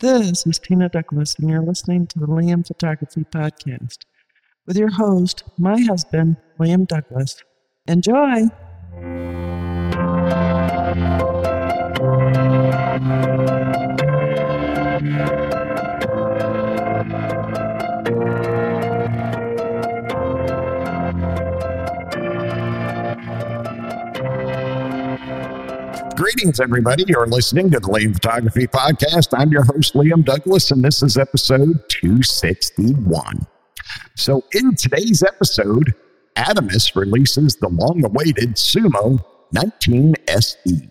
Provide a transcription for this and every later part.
This is Tina Douglas, and you're listening to the Liam Photography Podcast with your host, my husband, Liam Douglas. Enjoy! Greetings, everybody. You're listening to the Liam Photography Podcast. I'm your host, Liam Douglas, and this is episode 261. So, in today's episode, Atomos releases the long awaited Sumo 19 SE.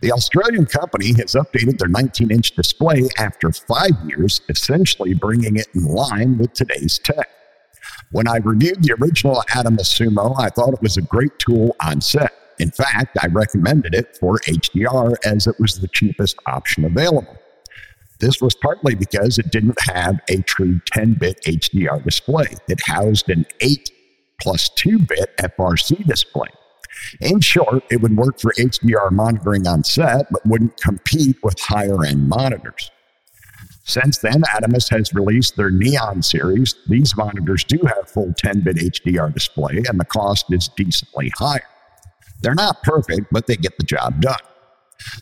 The Australian company has updated their 19 inch display after five years, essentially bringing it in line with today's tech. When I reviewed the original Atomos Sumo, I thought it was a great tool on set. In fact, I recommended it for HDR as it was the cheapest option available. This was partly because it didn't have a true 10 bit HDR display. It housed an 8 plus 2 bit FRC display. In short, it would work for HDR monitoring on set, but wouldn't compete with higher end monitors. Since then, Atomos has released their Neon series. These monitors do have full 10 bit HDR display, and the cost is decently higher. They're not perfect, but they get the job done.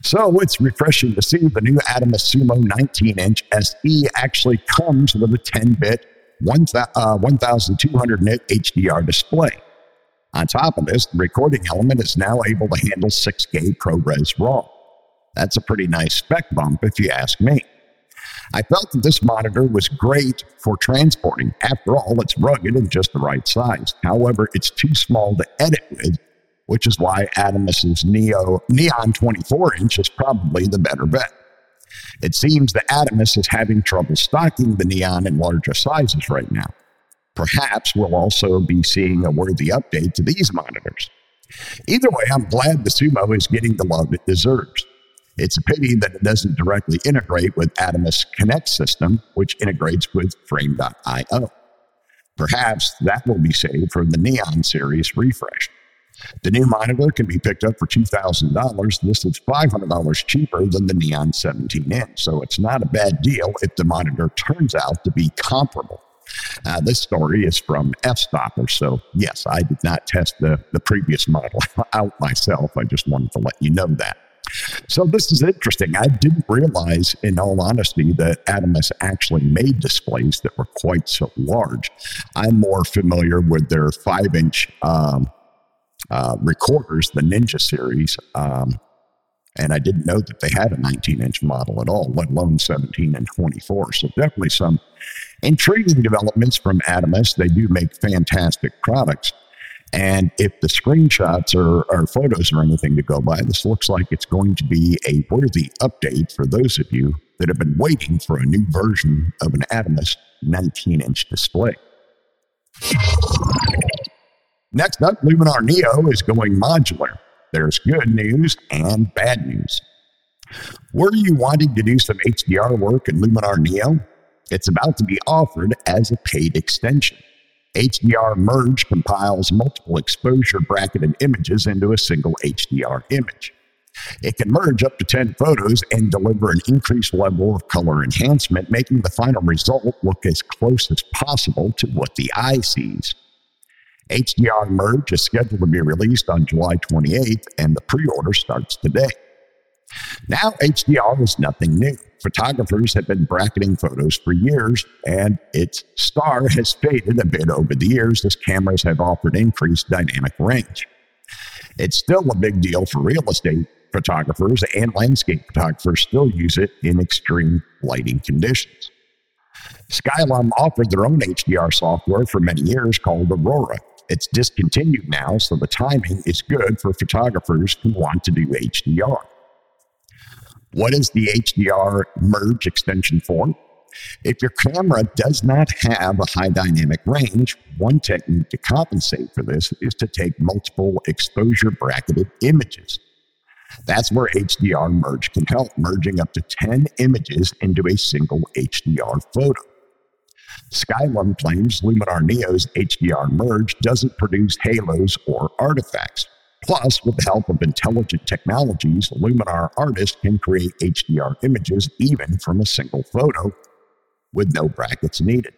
So it's refreshing to see the new Atomos Sumo 19 inch SE actually comes with a 10 bit 1200 uh, nit HDR display. On top of this, the recording element is now able to handle 6K ProRes RAW. That's a pretty nice spec bump, if you ask me. I felt that this monitor was great for transporting. After all, it's rugged and just the right size. However, it's too small to edit with, which is why Atomos's Neo Neon 24 inch is probably the better bet. It seems that Atomos is having trouble stocking the Neon in larger sizes right now. Perhaps we'll also be seeing a worthy update to these monitors. Either way, I'm glad the Sumo is getting the love it deserves. It's a pity that it doesn't directly integrate with Atomos Connect system, which integrates with Frame.io. Perhaps that will be saved for the Neon series refresh. The new monitor can be picked up for $2,000. This is $500 cheaper than the Neon 17 inch, so it's not a bad deal if the monitor turns out to be comparable. Uh, this story is from F-Stopper, so yes, I did not test the, the previous model out myself. I just wanted to let you know that. So this is interesting. I didn't realize, in all honesty, that Atomos actually made displays that were quite so large. I'm more familiar with their five-inch um, uh, recorders, the Ninja series. Um, and I didn't know that they had a 19 inch model at all, let alone 17 and 24. So definitely some intriguing developments from Atomos. They do make fantastic products. And if the screenshots or, or photos or anything to go by, this looks like it's going to be a worthy update for those of you that have been waiting for a new version of an Atomos 19 inch display. Next up, Luminar Neo is going modular. There's good news and bad news. Were you wanting to do some HDR work in Luminar Neo? It's about to be offered as a paid extension. HDR Merge compiles multiple exposure bracketed images into a single HDR image. It can merge up to 10 photos and deliver an increased level of color enhancement, making the final result look as close as possible to what the eye sees. HDR Merge is scheduled to be released on July 28th, and the pre order starts today. Now, HDR is nothing new. Photographers have been bracketing photos for years, and its star has faded a bit over the years as cameras have offered increased dynamic range. It's still a big deal for real estate photographers, and landscape photographers still use it in extreme lighting conditions. Skylum offered their own HDR software for many years called Aurora. It's discontinued now, so the timing is good for photographers who want to do HDR. What is the HDR merge extension for? If your camera does not have a high dynamic range, one technique to compensate for this is to take multiple exposure bracketed images. That's where HDR merge can help, merging up to 10 images into a single HDR photo. Skylum claims Luminar Neo's HDR merge doesn't produce halos or artifacts. Plus, with the help of intelligent technologies, Luminar artists can create HDR images even from a single photo with no brackets needed.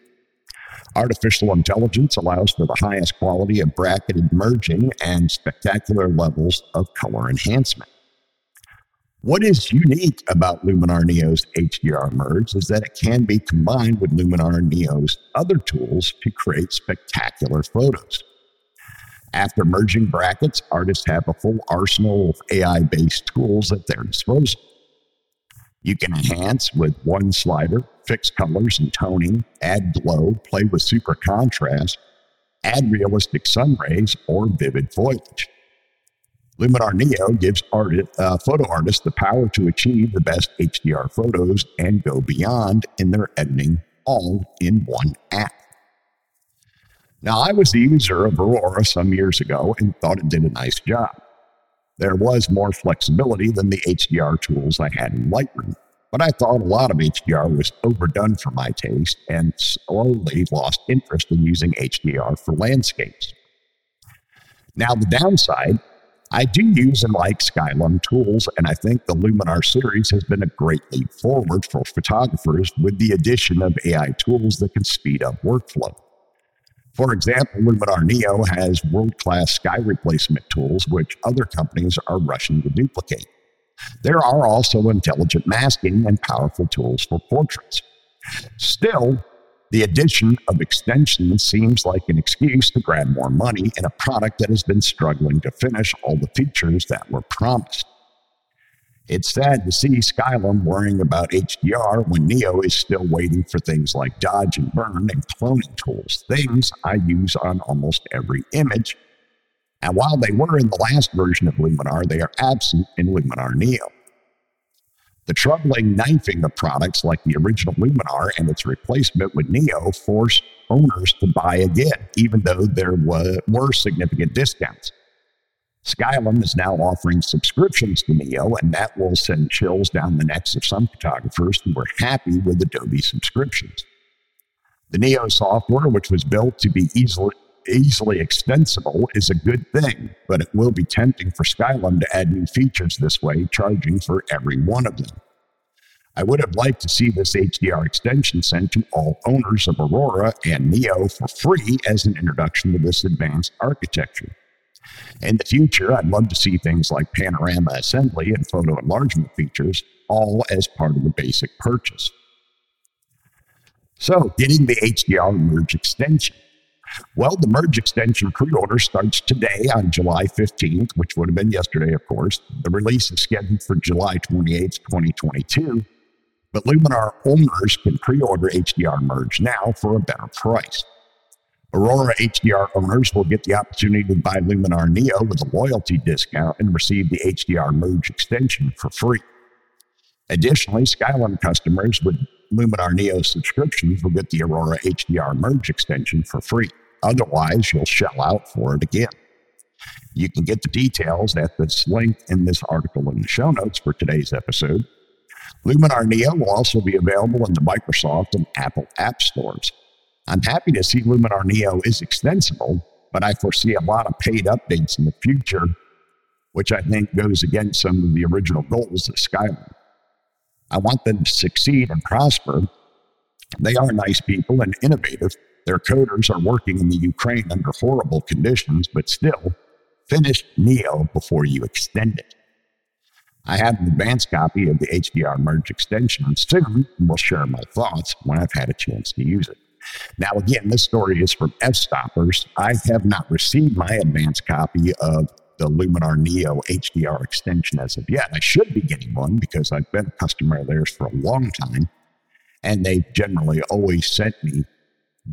Artificial intelligence allows for the highest quality of bracketed merging and spectacular levels of color enhancement. What is unique about Luminar Neo's HDR merge is that it can be combined with Luminar Neo's other tools to create spectacular photos. After merging brackets, artists have a full arsenal of AI based tools at their disposal. You can enhance with one slider, fix colors and toning, add glow, play with super contrast, add realistic sun rays, or vivid foliage. Luminar Neo gives uh, photo artists the power to achieve the best HDR photos and go beyond in their editing, all in one app. Now, I was the user of Aurora some years ago and thought it did a nice job. There was more flexibility than the HDR tools I had in Lightroom, but I thought a lot of HDR was overdone for my taste and slowly lost interest in using HDR for landscapes. Now, the downside I do use and like Skylum tools, and I think the Luminar series has been a great leap forward for photographers with the addition of AI tools that can speed up workflow. For example, Luminar Neo has world class sky replacement tools, which other companies are rushing to duplicate. There are also intelligent masking and powerful tools for portraits. Still, the addition of extensions seems like an excuse to grab more money in a product that has been struggling to finish all the features that were promised. It's sad to see Skylum worrying about HDR when Neo is still waiting for things like dodge and burn and cloning tools, things I use on almost every image. And while they were in the last version of Luminar, they are absent in Luminar Neo. The troubling knifing of products like the original Luminar and its replacement with Neo forced owners to buy again, even though there were, significant discounts. Skylum is now offering subscriptions to Neo, and that will send chills down the necks of some photographers who were happy with Adobe subscriptions. The Neo software, which was built to be easily, easily extensible, is a good thing, but it will be tempting for Skylum to add new features this way, charging for every one of them. I would have liked to see this HDR extension sent to all owners of Aurora and Neo for free as an introduction to this advanced architecture. In the future, I'd love to see things like panorama assembly and photo enlargement features all as part of the basic purchase. So, getting the HDR Merge extension. Well, the Merge extension pre order starts today on July 15th, which would have been yesterday, of course. The release is scheduled for July 28th, 2022, but Luminar owners can pre order HDR Merge now for a better price. Aurora HDR owners will get the opportunity to buy Luminar Neo with a loyalty discount and receive the HDR Merge extension for free. Additionally, Skylum customers with Luminar Neo subscriptions will get the Aurora HDR Merge extension for free. Otherwise, you'll shell out for it again. You can get the details at this link in this article in the show notes for today's episode. Luminar Neo will also be available in the Microsoft and Apple app stores. I'm happy to see Luminar Neo is extensible, but I foresee a lot of paid updates in the future, which I think goes against some of the original goals of Skylum. I want them to succeed and prosper. They are nice people and innovative. Their coders are working in the Ukraine under horrible conditions, but still, finish Neo before you extend it. I have an advanced copy of the HDR Merge extension, and soon will share my thoughts when I've had a chance to use it. Now, again, this story is from F Stoppers. I have not received my advanced copy of the Luminar Neo HDR extension as of yet. I should be getting one because I've been a customer of theirs for a long time, and they generally always sent me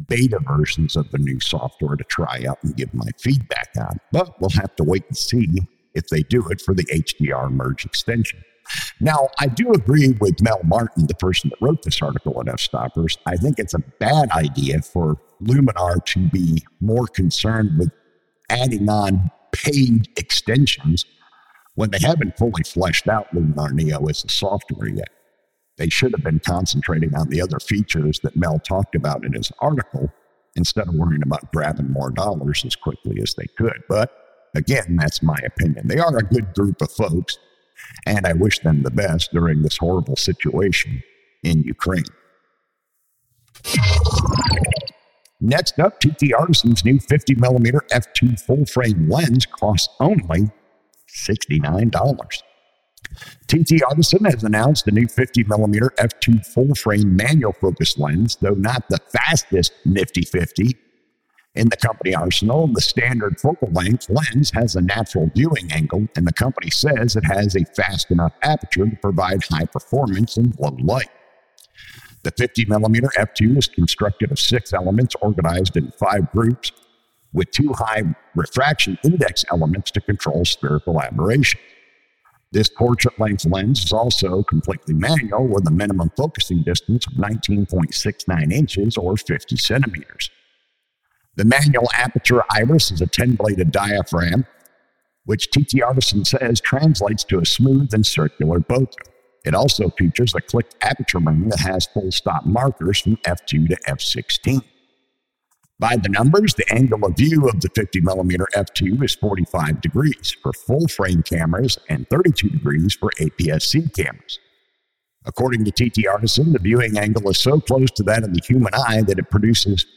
beta versions of the new software to try out and give my feedback on. But we'll have to wait and see if they do it for the HDR merge extension. Now, I do agree with Mel Martin, the person that wrote this article at F Stoppers. I think it's a bad idea for Luminar to be more concerned with adding on paid extensions when they haven't fully fleshed out Luminar Neo as a software yet. They should have been concentrating on the other features that Mel talked about in his article instead of worrying about grabbing more dollars as quickly as they could. But again, that's my opinion. They are a good group of folks, and I wish them the best during this horrible situation in Ukraine. Next up, TT Artisan's new 50 millimeter f2 full frame lens costs only $69. TT Artisan has announced the new 50 millimeter f2 full frame manual focus lens, though not the fastest Nifty 50. In the company arsenal, the standard focal length lens has a natural viewing angle, and the company says it has a fast enough aperture to provide high performance in low light. The 50 millimeter f2 is constructed of six elements organized in five groups with two high refraction index elements to control spherical aberration. This portrait length lens is also completely manual with a minimum focusing distance of 19.69 inches or 50 centimeters. The manual aperture iris is a 10 bladed diaphragm, which TT Artisan says translates to a smooth and circular bokeh. It also features a clicked aperture ring that has full stop markers from f2 to f16. By the numbers, the angle of view of the 50mm f2 is 45 degrees for full frame cameras and 32 degrees for APS-C cameras. According to TT Artisan, the viewing angle is so close to that of the human eye that it produces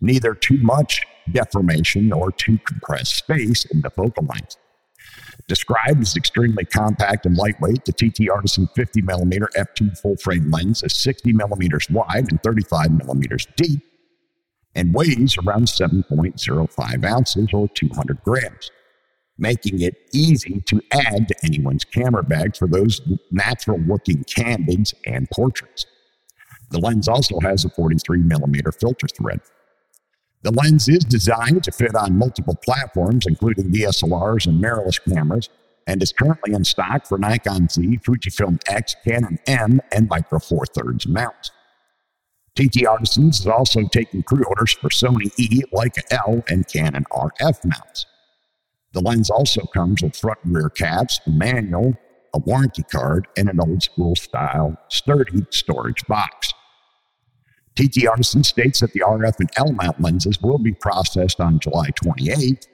neither too much deformation nor too compressed space in the focal length. Described as extremely compact and lightweight, the TT Artisan 50 millimeter f2 full frame lens is 60 millimeters wide and 35 millimeters deep and weighs around 7.05 ounces or 200 grams, making it easy to add to anyone's camera bag for those natural looking candids and portraits. The lens also has a 43 millimeter filter thread. The lens is designed to fit on multiple platforms, including DSLRs and mirrorless cameras, and is currently in stock for Nikon Z, Fujifilm X, Canon M, and Micro Four Thirds mounts. TT Artisans is also taking pre orders for Sony E, Leica L, and Canon RF mounts. The lens also comes with front and rear caps, a manual, a warranty card, and an old school style sturdy storage box. TT Artisan states that the RF and L mount lenses will be processed on July 28th,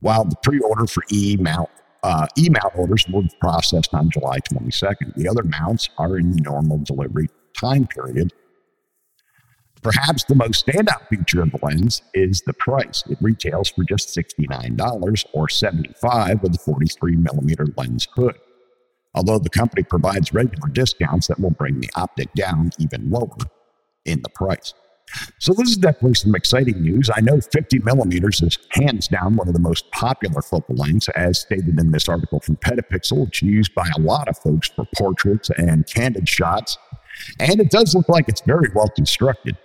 while the pre order for E mount uh, E mount orders will be processed on July 22nd. The other mounts are in the normal delivery time period. Perhaps the most standout feature of the lens is the price. It retails for just $69 or 75 with a 43 millimeter lens hood. Although the company provides regular discounts that will bring the optic down even lower in the price. So this is definitely some exciting news. I know 50 millimeters is hands down one of the most popular focal lengths, as stated in this article from Petapixel. It's used by a lot of folks for portraits and candid shots, and it does look like it's very well constructed.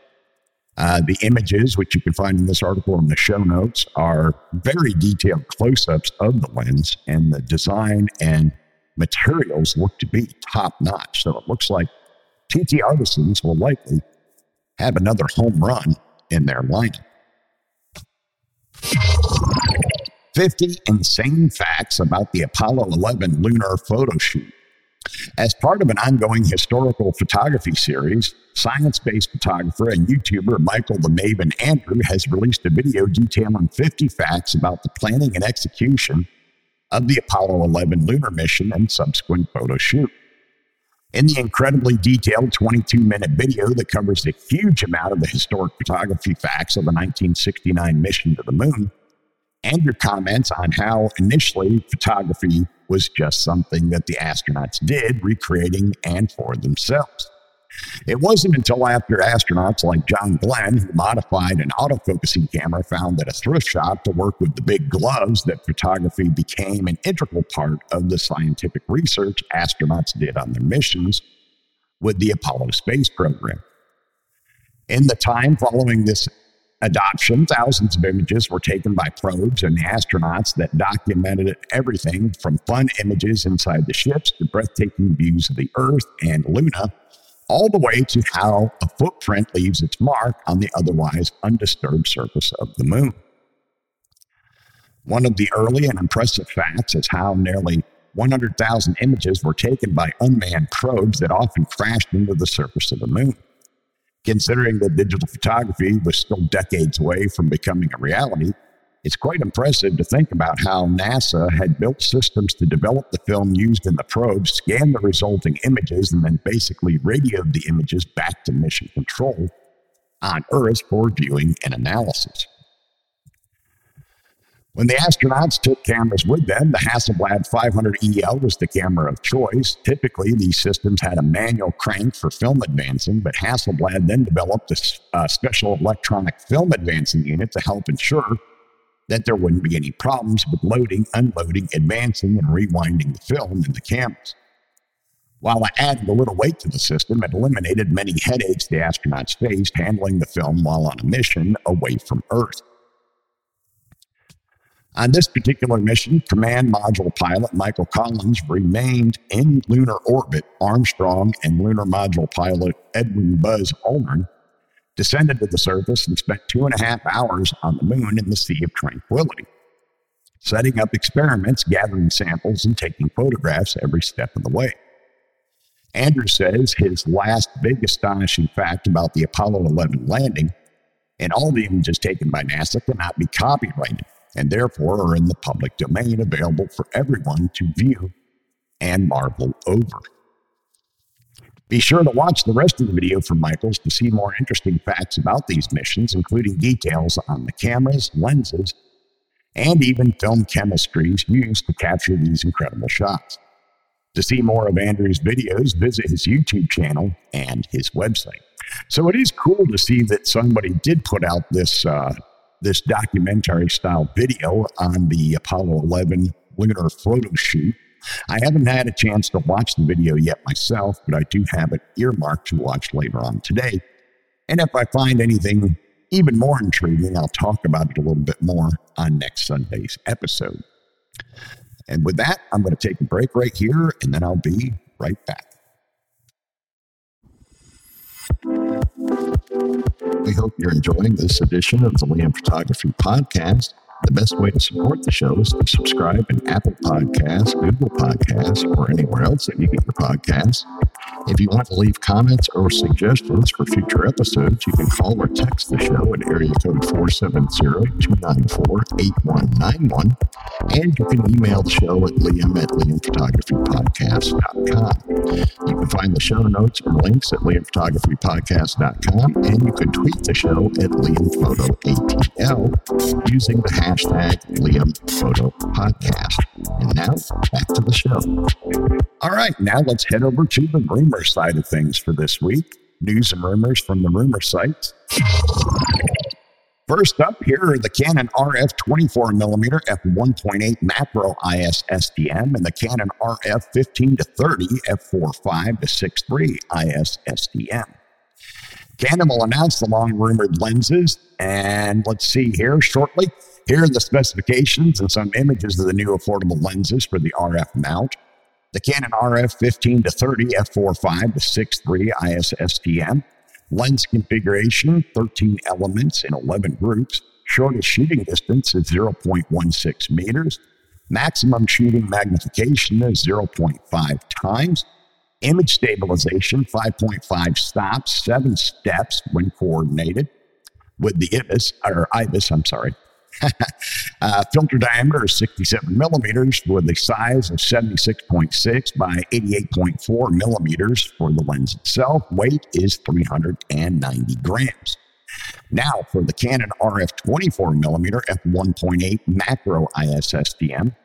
Uh, the images, which you can find in this article in the show notes, are very detailed close-ups of the lens, and the design and materials look to be top notch. So it looks like TT Artisans will likely have another home run in their lineup. 50 insane facts about the Apollo 11 lunar photo shoot. As part of an ongoing historical photography series, science based photographer and YouTuber Michael the Maven Andrew has released a video detailing 50 facts about the planning and execution of the Apollo 11 lunar mission and subsequent photo shoot. In the incredibly detailed 22 minute video that covers a huge amount of the historic photography facts of the 1969 mission to the moon, Andrew comments on how initially photography was just something that the astronauts did, recreating and for themselves. It wasn't until after astronauts like John Glenn, who modified an autofocusing camera, found that a thrift shop to work with the big gloves that photography became an integral part of the scientific research astronauts did on their missions with the Apollo space program. In the time following this adoption, thousands of images were taken by probes and astronauts that documented everything from fun images inside the ships to breathtaking views of the Earth and Luna all the way to how a footprint leaves its mark on the otherwise undisturbed surface of the moon. One of the early and impressive facts is how nearly 100,000 images were taken by unmanned probes that often crashed into the surface of the moon. Considering that digital photography was still decades away from becoming a reality, It's quite impressive to think about how NASA had built systems to develop the film used in the probe, scan the resulting images, and then basically radioed the images back to mission control on Earth for viewing and analysis. When the astronauts took cameras with them, the Hasselblad 500 EL was the camera of choice. Typically, these systems had a manual crank for film advancing, but Hasselblad then developed a, a special electronic film advancing unit to help ensure that there wouldn't be any problems with loading, unloading, advancing, and rewinding the film in the cameras. While it added a little weight to the system, it eliminated many headaches the astronauts faced handling the film while on a mission away from Earth. On this particular mission, Command Module pilot Michael Collins remained in lunar orbit. Armstrong and lunar module pilot Edwin Buzz Aldrin descended to the surface and spent two and a half hours on the moon in the Sea of Tranquility, setting up experiments, gathering samples, and taking photographs every step of the way. Andrew says his last big astonishing fact about the Apollo 11 landing and all the images taken by NASA cannot be copyrighted and therefore are in the public domain available for everyone to view and marvel over. Be sure to watch the rest of the video from Michaels to see more interesting facts about these missions, including details on the cameras, lenses, and even film chemistries used to capture these incredible shots. To see more of Andrew's videos, visit his YouTube channel and his website. So it is cool to see that somebody did put out this uh, this documentary style video on the Apollo 11 lunar photo shoot. I haven't had a chance to watch the video yet myself, but I do have it earmarked to watch later on today. And if I find anything even more intriguing, I'll talk about it a little bit more on next Sunday's episode. And with that, I'm going to take a break right here, and then I'll be right back. We hope you're enjoying this edition of the Liam Photography Podcast. The best way to support the show is to subscribe in Apple Podcasts, Google Podcasts, or anywhere else that you get your podcasts. If you want to leave comments or suggestions for future episodes, you can call or text the show at area code 470-294-8191. And you can email the show at liam at liamphotographypodcast.com. You can find the show notes and links at liamphotographypodcast.com, and you can tweet the show at liamphotoatl using the hashtag Liam Photo Podcast. And now back to the show. All right, now let's head over to the rumor side of things for this week. News and rumors from the rumor sites. First up, here are the Canon RF 24mm f1.8 macro IS STM and the Canon RF 15 to 30 f4.5 to 6.3 IS STM. Canon will announce the long rumored lenses, and let's see here shortly. Here are the specifications and some images of the new affordable lenses for the RF mount. The Canon RF 15 to 30 f4.5 to 6.3 IS STM. Lens configuration 13 elements in 11 groups. Shortest shooting distance is 0.16 meters. Maximum shooting magnification is 0.5 times. Image stabilization 5.5 stops, 7 steps when coordinated with the IBIS, or IBIS, I'm sorry, uh, filter diameter is 67 millimeters with a size of 76.6 by 88.4 millimeters for the lens itself. Weight is 390 grams. Now for the Canon RF 24 millimeter f1.8 macro IS STM.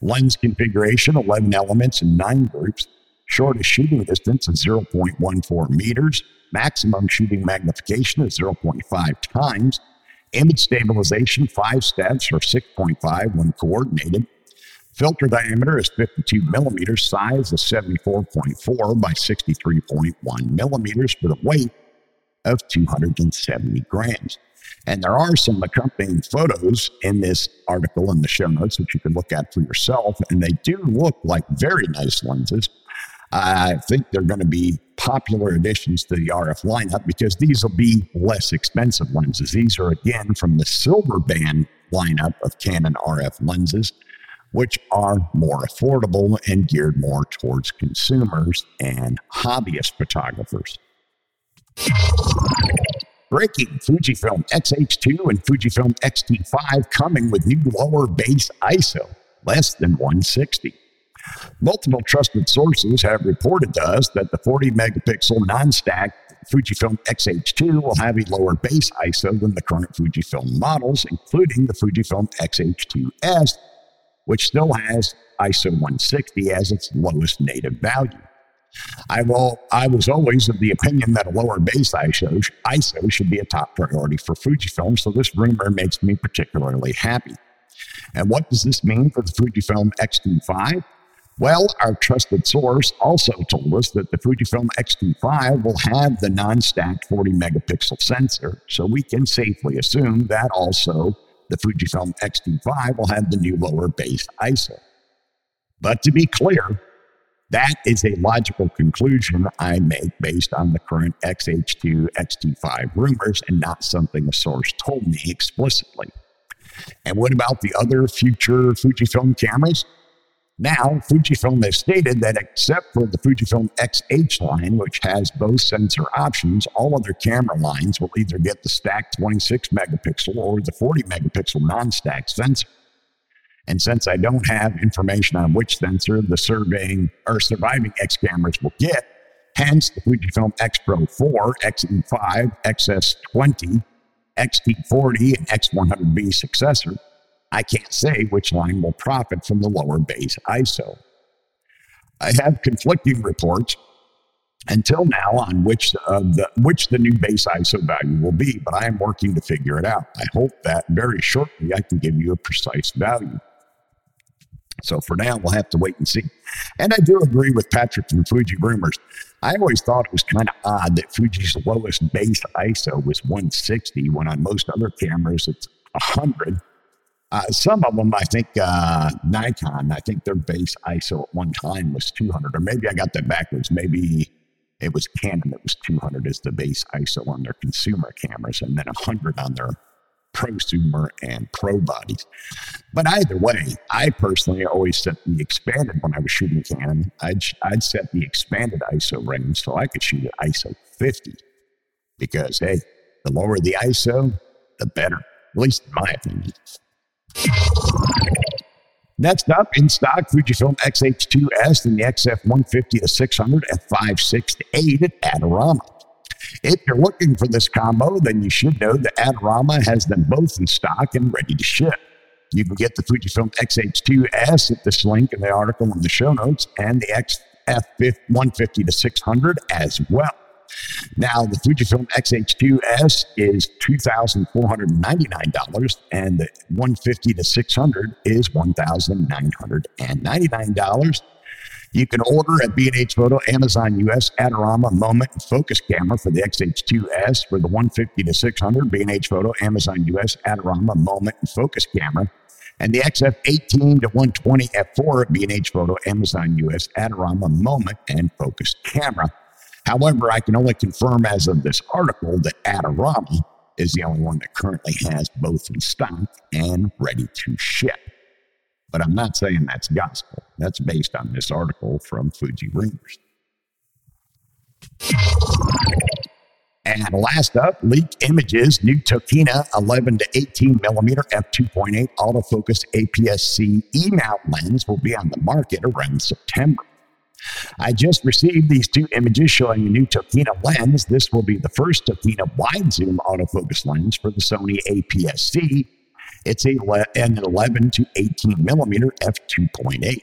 Lens configuration 11 elements and 9 groups. Shortest shooting distance is 0.14 meters. Maximum shooting magnification is 0.5 times. Image stabilization, five steps or 6.5 when coordinated. Filter diameter is 52 millimeters, size is 74.4 by 63.1 millimeters for the weight of 270 grams. And there are some accompanying photos in this article in the show notes that you can look at for yourself, and they do look like very nice lenses. I think they're going to be popular additions to the RF lineup because these will be less expensive lenses. These are again from the silver band lineup of Canon RF lenses, which are more affordable and geared more towards consumers and hobbyist photographers. Breaking Fujifilm X-H2 and Fujifilm X-T5 coming with new lower base ISO, less than 160. Multiple trusted sources have reported to us that the 40 megapixel non-stack Fujifilm X-H2 will have a lower base ISO than the current Fujifilm models, including the Fujifilm X-H2S, which still has ISO 160 as its lowest native value. I, will, I was always of the opinion that a lower base ISO, ISO should be a top priority for Fujifilm, so this rumor makes me particularly happy. And what does this mean for the Fujifilm X-T5? Well, our trusted source also told us that the Fujifilm X-T5 will have the non-stacked 40 megapixel sensor, so we can safely assume that also the Fujifilm X-T5 will have the new lower base ISO. But to be clear, that is a logical conclusion I make based on the current XH2, XT5 rumors and not something a source told me explicitly. And what about the other future Fujifilm cameras? Now, Fujifilm has stated that except for the Fujifilm XH line, which has both sensor options, all other camera lines will either get the stacked 26 megapixel or the 40 megapixel non stacked sensor. And since I don't have information on which sensor the surveying or surviving X cameras will get, hence the Fujifilm X Pro 4, XE5, XS20, XT40, and X100V successor, I can't say which line will profit from the lower base ISO. I have conflicting reports until now on which of the which the new base ISO value will be, but I am working to figure it out. I hope that very shortly I can give you a precise value. So for now, we'll have to wait and see. And I do agree with Patrick from Fuji Rumors. I always thought it was kind of odd that Fuji's lowest base ISO was 160 when on most other cameras it's 100. Uh, some of them, I think uh, Nikon, I think their base ISO at one time was 200, or maybe I got that backwards. Maybe it was Canon that was 200 as the base ISO on their consumer cameras, and then 100 on their prosumer and pro bodies. But either way, I personally always set the expanded when I was shooting Canon. I'd, I'd set the expanded ISO range so I could shoot at ISO 50 because, hey, the lower the ISO, the better, at least in my opinion. Next up, in stock, Fujifilm X-H2S and the XF150 to 600 at 5.6 to 8 at Adorama. If you're looking for this combo, then you should know that Adorama has them both in stock and ready to ship. You can get the Fujifilm X-H2S at this link in the article in the show notes and the XF150 to 600 as well. Now, the Fujifilm X-H2S is $2,499 and the 150 to 600 is $1,999. You can order at B&H Photo, Amazon US, Adorama, Moment, and Focus Camera for the XH2S for the 150 to 600, B&H Photo, Amazon US, Adorama, Moment, and Focus Camera, and the XF18 to 120 F4 at B&H Photo, Amazon US, Adorama, Moment, and Focus Camera. However, I can only confirm as of this article that Adorama is the only one that currently has both in stock and ready to ship. But I'm not saying that's gospel. That's based on this article from Fuji Rumors. And last up, leaked images, new Tokina 11 to 18 millimeter f2.8 autofocus APS-C E-mount lens will be on the market around September. I just received these two images showing a new Tokina lens. This will be the first Tokina wide zoom autofocus lens for the Sony APS-C it's a an 11 to 18 millimeter f2.8.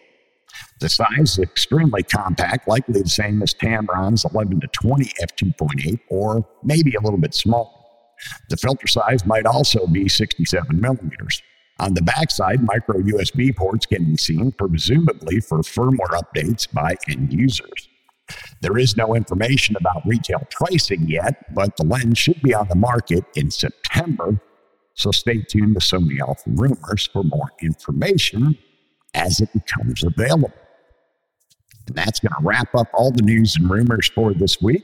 The size is extremely compact, likely the same as Tamron's 11 to 20 f2.8, or maybe a little bit smaller. The filter size might also be 67 millimeters. On the backside, micro USB ports can be seen, presumably for firmware updates by end users. There is no information about retail pricing yet, but the lens should be on the market in September so stay tuned to Sony Alpha Rumors for more information as it becomes available. And that's going to wrap up all the news and rumors for this week.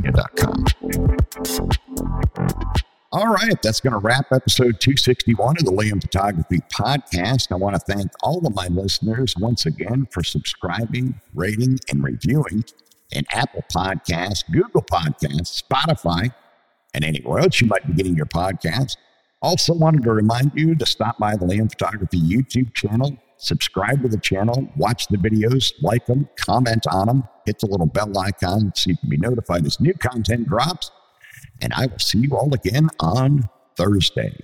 All right, that's going to wrap episode 261 of the Liam Photography Podcast. I want to thank all of my listeners once again for subscribing, rating, and reviewing in Apple Podcasts, Google Podcasts, Spotify, and anywhere else you might be getting your podcast. Also, wanted to remind you to stop by the Liam Photography YouTube channel, subscribe to the channel, watch the videos, like them, comment on them, hit the little bell icon so you can be notified as new content drops. And I will see you all again on Thursday.